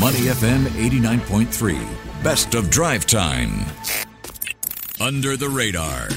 Money FM 89.3. Best of drive time. Under the radar.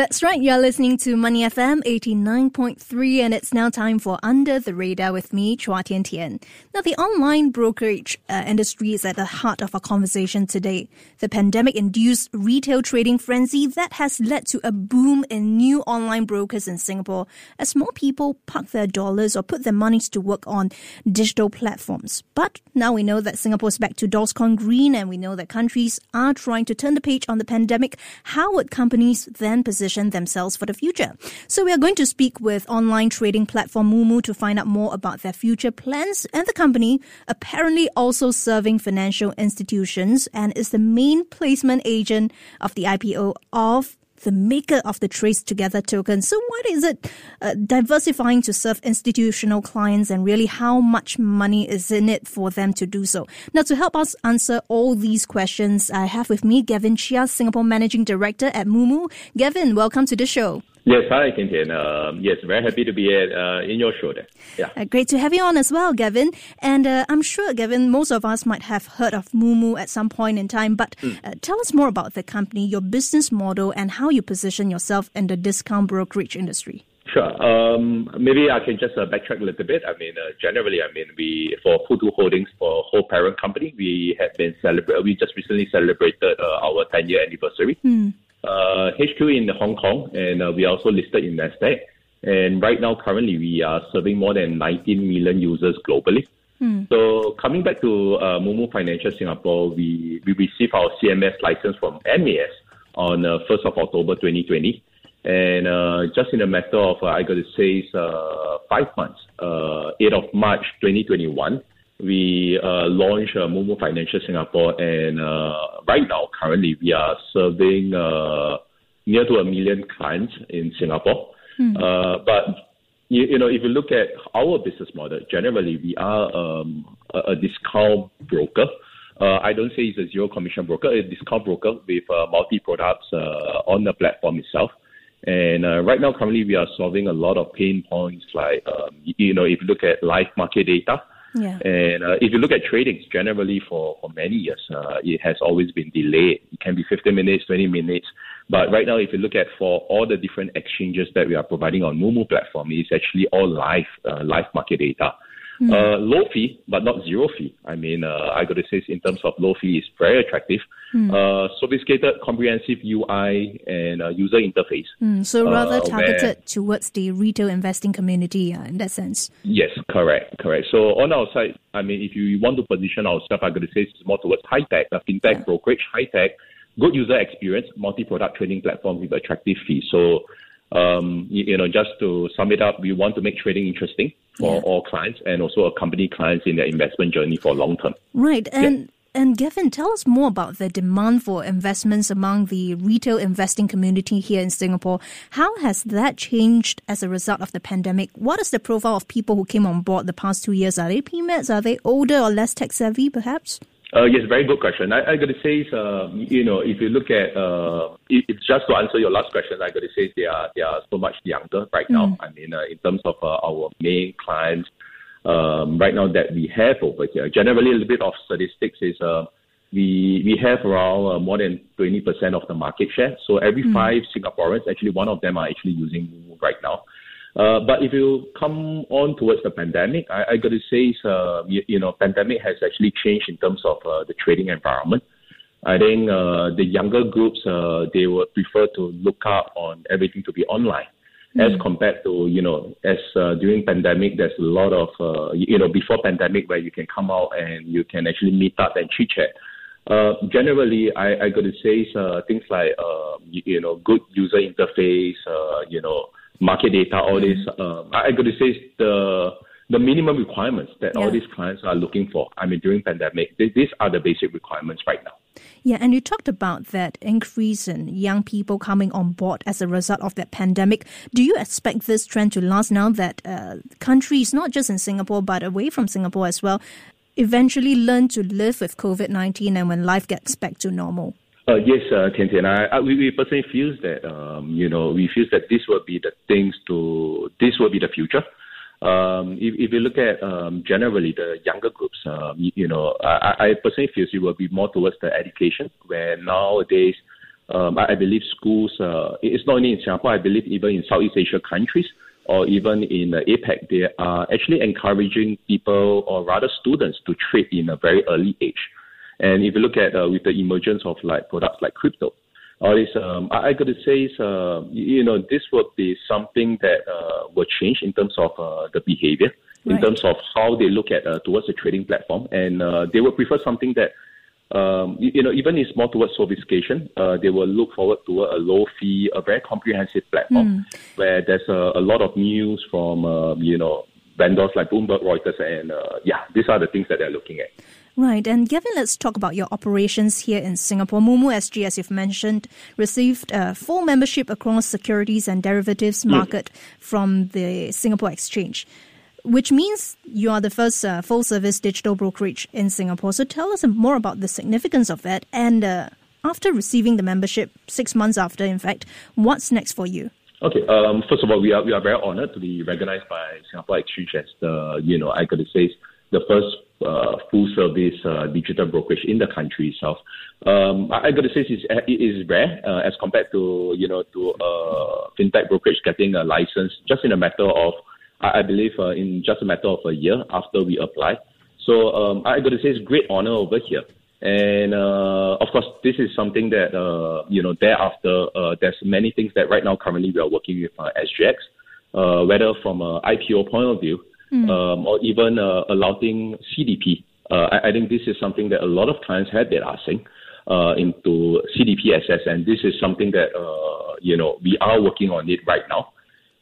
That's right. You're listening to Money FM 89.3 and it's now time for Under the Radar with me, Chua Tian Tian. Now, the online brokerage uh, industry is at the heart of our conversation today. The pandemic-induced retail trading frenzy that has led to a boom in new online brokers in Singapore as more people park their dollars or put their monies to work on digital platforms. But now we know that Singapore is back to DORSCON green and we know that countries are trying to turn the page on the pandemic. How would companies then position position themselves for the future. So we are going to speak with online trading platform Moomoo to find out more about their future plans and the company apparently also serving financial institutions and is the main placement agent of the IPO of the maker of the Trace Together token. So, what is it uh, diversifying to serve institutional clients and really how much money is in it for them to do so? Now, to help us answer all these questions, I have with me Gavin Chia, Singapore Managing Director at Moomoo. Gavin, welcome to the show. Yes, hi, Tian. Uh, yes, very happy to be at, uh, in your show there. Yeah. Uh, great to have you on as well, Gavin. And uh, I'm sure, Gavin, most of us might have heard of Moomoo at some point in time, but mm. tell us more about the company, your business model, and how you position yourself in the discount brokerage industry. Sure. Um, maybe I can just uh, backtrack a little bit. I mean, uh, generally, I mean, we for Futu Holdings, for whole parent company, we have been celebrate. We just recently celebrated uh, our 10 year anniversary. Mm uh, HQ in Hong Kong, and uh, we are also listed in Nasdaq. And right now, currently, we are serving more than 19 million users globally. Hmm. So coming back to uh, Moomoo Financial Singapore, we, we received our CMS license from MAS on uh, 1st of October 2020. And uh, just in a matter of, uh, I got to say, uh, five months, uh, 8th of March 2021, we uh, launched uh, Moomoo Financial Singapore, and uh, right now, currently, we are serving uh, near to a million clients in Singapore. Hmm. Uh, but you, you, know, if you look at our business model, generally, we are um, a, a, discount broker. Uh, I don't say it's a zero commission broker, a discount broker with uh, multi products on the platform itself. And right now, currently, we are solving a lot of pain points like, um, you know, if you look at live market data, yeah. And uh, if you look at tradings, generally for, for many years, uh, it has always been delayed. It can be 15 minutes, 20 minutes. But right now, if you look at for all the different exchanges that we are providing on Moomoo platform, it's actually all live, uh, live market data. Mm. Uh, low fee, but not zero fee. I mean, uh, I got to say, in terms of low fee, is very attractive. Mm. Uh, sophisticated, comprehensive UI and uh, user interface. Mm, so rather uh, targeted where, towards the retail investing community uh, in that sense. Yes, correct, correct. So on our side, I mean, if you want to position ourselves, I got to say, it's more towards high tech, uh, fintech yeah. brokerage, high tech, good user experience, multi-product trading platform with attractive fees. So um, you, you, know, just to sum it up, we want to make trading interesting for yeah. all clients and also accompany clients in their investment journey for long term. Right. And yeah. And Gavin, tell us more about the demand for investments among the retail investing community here in Singapore. How has that changed as a result of the pandemic? What is the profile of people who came on board the past two years? Are they PMETs? Are they older or less tech savvy, perhaps? Uh, yes, very good question. I, I got to say, uh, you know, if you look at, uh, it, just to answer your last question, I got to say they are they are so much younger right mm. now. I mean, uh, in terms of uh, our main clients, um, right now that we have over here, generally a little bit of statistics is uh, we we have around uh, more than twenty percent of the market share. So every mm. five Singaporeans, actually one of them are actually using right now. Uh, but if you come on towards the pandemic, I, I got to say, uh, you, you, know, pandemic has actually changed in terms of uh, the trading environment. I think uh, the younger groups uh, they would prefer to look up on everything to be online, mm. as compared to you know, as uh, during pandemic, there's a lot of uh, you know before pandemic where you can come out and you can actually meet up and chit chat. Uh, generally, I, I got to say uh, things like uh, you, you, know good user interface, you know market data, all mm-hmm. this. Uh, I got to say the the minimum requirements that yeah. all these clients are looking for. I mean, during pandemic, these are the basic requirements right now. Yeah, and you talked about that increase in young people coming on board as a result of that pandemic. Do you expect this trend to last now that uh, countries, not just in Singapore but away from Singapore as well, eventually learn to live with COVID 19 and when life gets back to normal? Uh, yes, uh, Tian Tian. I, I, we, we personally feel that um, you know we feel that this will be the things to this will be the future. Um, if, if you look at um, generally the younger groups, um, you, you, know, I, I, personally feel it will be more towards the education, where nowadays um, I, I, believe schools, uh, it's not only in Singapore, I believe even in Southeast Asia countries or even in uh, APEC, they are actually encouraging people or rather students to trade in a very early age. And if you look at uh, with the emergence of like products like crypto, all this, um, I, I got to say, is, uh, you know, this will be something that uh, will change in terms of uh, the behavior, right. in terms of how they look at uh, towards the trading platform, and uh, they will prefer something that. Um, you, you, know, even it's more towards sophistication. Uh, they will look forward to a, a, low fee, a very comprehensive platform mm. where there's a, a, lot of news from, you know, vendors like Bloomberg, Reuters, and yeah, these are the things that they're looking at. Right. And Gavin, let's talk about your operations here in Singapore. Moomoo SG, as you've mentioned, received uh, full membership across securities and derivatives market from the Singapore Exchange, which means you are the first uh, full service digital brokerage in Singapore. So tell us more about the significance of that. And uh, after receiving the membership, six months after, in fact, what's next for you? Okay. Um, first of all, we are we are very honored to be recognized by Singapore Exchange as the you know I to say the first uh, full service uh, digital brokerage in the country itself. Um, I, I got to say it's, it is rare uh, as compared to you know to uh, fintech brokerage getting a license just in a matter of I, I believe uh, in just a matter of a year after we apply. So um, I got to say it's great honor over here. And uh, of course, this is something that uh, you know. Thereafter, there's many things that right now currently we are working with uh, SGX, uh, whether from an IPO point of view, mm. um, or even uh, allowing CDP. Uh, I, I, think this is something that a lot of clients have been asking uh, into CDPSS, and this is something that uh, you know we are working on it right now.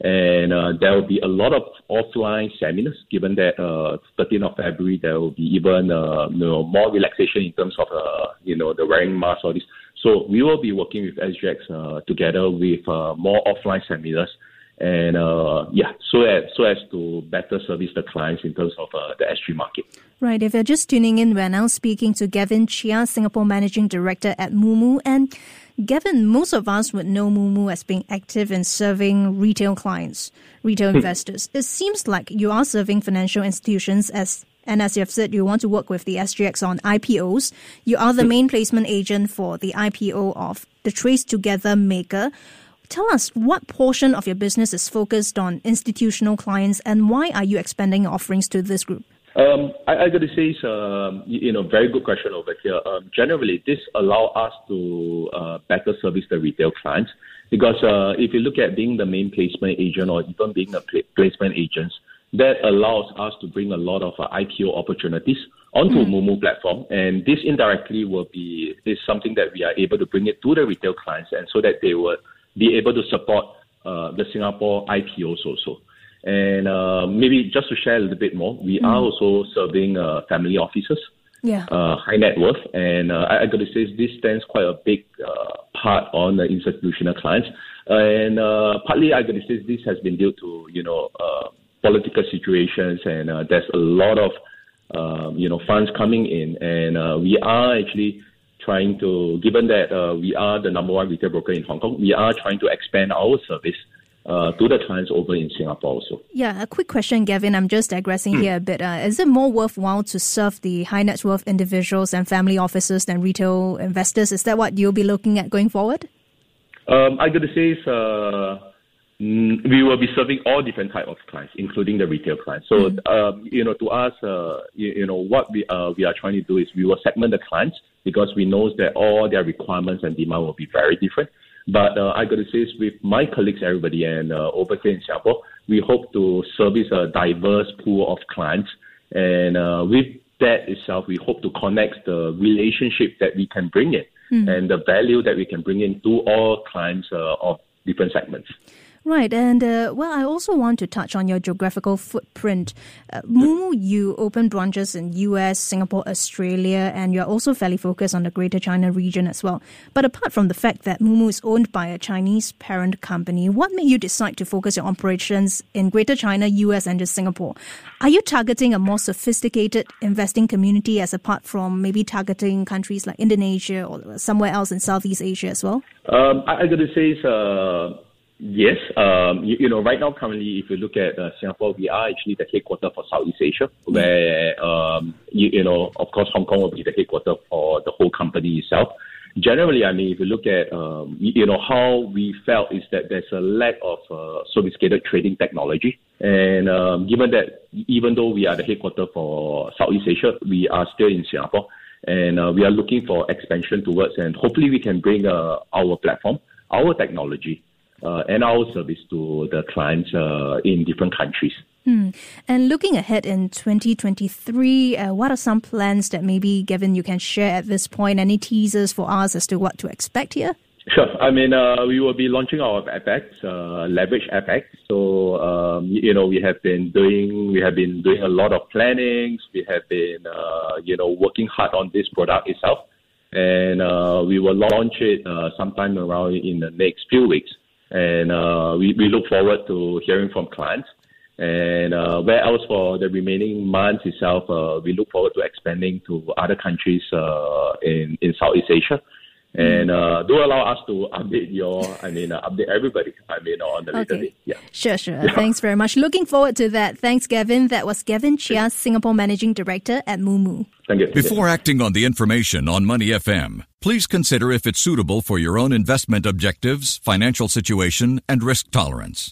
And uh, there will be a lot of offline seminars, given that uh, 13th of February there will be even uh, you know more relaxation in terms of uh, you know the wearing mask or this. So we will be working with SGX uh, together with uh, more offline seminars and uh, yeah, so as so as to better service the clients in terms of uh, the SG market. Right. If you're just tuning in, we're now speaking to Gavin Chia, Singapore Managing Director at Moomoo, and Gavin, most of us would know Moomoo as being active in serving retail clients, retail hmm. investors. It seems like you are serving financial institutions as and as you have said, you want to work with the SGX on IPOs. You are the hmm. main placement agent for the IPO of the Trace Together Maker. Tell us what portion of your business is focused on institutional clients and why are you expanding your offerings to this group? Um, I, I got to say, it's um, you know, very good question over here. Um, generally, this allow us to uh, better service the retail clients because uh, if you look at being the main placement agent or even being a placement agent, that allows us to bring a lot of uh, IPO opportunities onto mm. Moomoo platform, and this indirectly will be is something that we are able to bring it to the retail clients, and so that they will be able to support uh, the Singapore IPOs also. And uh, maybe just to share a little bit more, we mm. are also serving uh, family offices, yeah. uh, high net worth, and uh, I, I got to say this stands quite a big uh, part on the institutional clients. And uh, partly, I got to say this has been due to you know uh, political situations, and uh, there's a lot of um, you know funds coming in, and uh, we are actually trying to, given that uh, we are the number one retail broker in Hong Kong, we are trying to expand our service uh, to the clients over in Singapore also. Yeah, a quick question, Gavin. I'm just digressing hmm. here a bit. Uh, is it more worthwhile to serve the high net worth individuals and family offices than retail investors? Is that what you'll be looking at going forward? Um, I got to say, uh, mm, we will be serving all different type of clients, including the retail clients. So, mm. um, you know, to us, uh, you, you, know, what we uh, we are trying to do is we will segment the clients because we know that all their requirements and demand will be very different. But uh, I got to say, with my colleagues, everybody, and uh, over here in Singapore, we hope to service a diverse pool of clients. And uh, with that itself, we hope to connect the relationship that we can bring in mm. and the value that we can bring in to all clients uh, of different segments. Right, and uh, well, I also want to touch on your geographical footprint. Uh, Moomoo, you open branches in US, Singapore, Australia, and you're also fairly focused on the Greater China region as well. But apart from the fact that Moomoo is owned by a Chinese parent company, what made you decide to focus your operations in Greater China, US, and just Singapore? Are you targeting a more sophisticated investing community as apart from maybe targeting countries like Indonesia or somewhere else in Southeast Asia as well? Um, I, I got to say, uh, Yes, um, you, you, know, right now, currently, if you look at uh, Singapore, we are actually the headquarter for Southeast Asia, where, um, you, you, know, of course, Hong Kong will be the headquarter for the whole company itself. Generally, I mean, if you look at, um, you, you, know, how we felt is that there's a lack of uh, sophisticated trading technology. And um, given that, even though we are the headquarter for Southeast Asia, we are still in Singapore. And uh, we are looking for expansion towards, and hopefully we can bring uh, our platform, our technology, uh, and our service to the clients uh, in different countries. Hmm. And looking ahead in 2023, uh, what are some plans that maybe, Gavin, you can share at this point? Any teasers for us as to what to expect here? Sure. I mean, uh, we will be launching our FX, uh, leverage FX. So, um, you know, we have been doing, we have been doing a lot of plannings. We have been, uh, you know, working hard on this product itself. And, uh, we will launch it, uh, sometime around in the next few weeks. And uh, we, we look forward to hearing from clients. And uh, where else for the remaining months itself, uh, we look forward to expanding to other countries uh, in, in Southeast Asia. And uh, do allow us to update your, I mean, uh, update everybody, I mean, on the later okay. Yeah. Sure, sure. Yeah. Thanks very much. Looking forward to that. Thanks, Gavin. That was Gavin Chia, Singapore Managing Director at Moomoo. Thank you. Before acting on the information on Money FM, please consider if it's suitable for your own investment objectives, financial situation, and risk tolerance.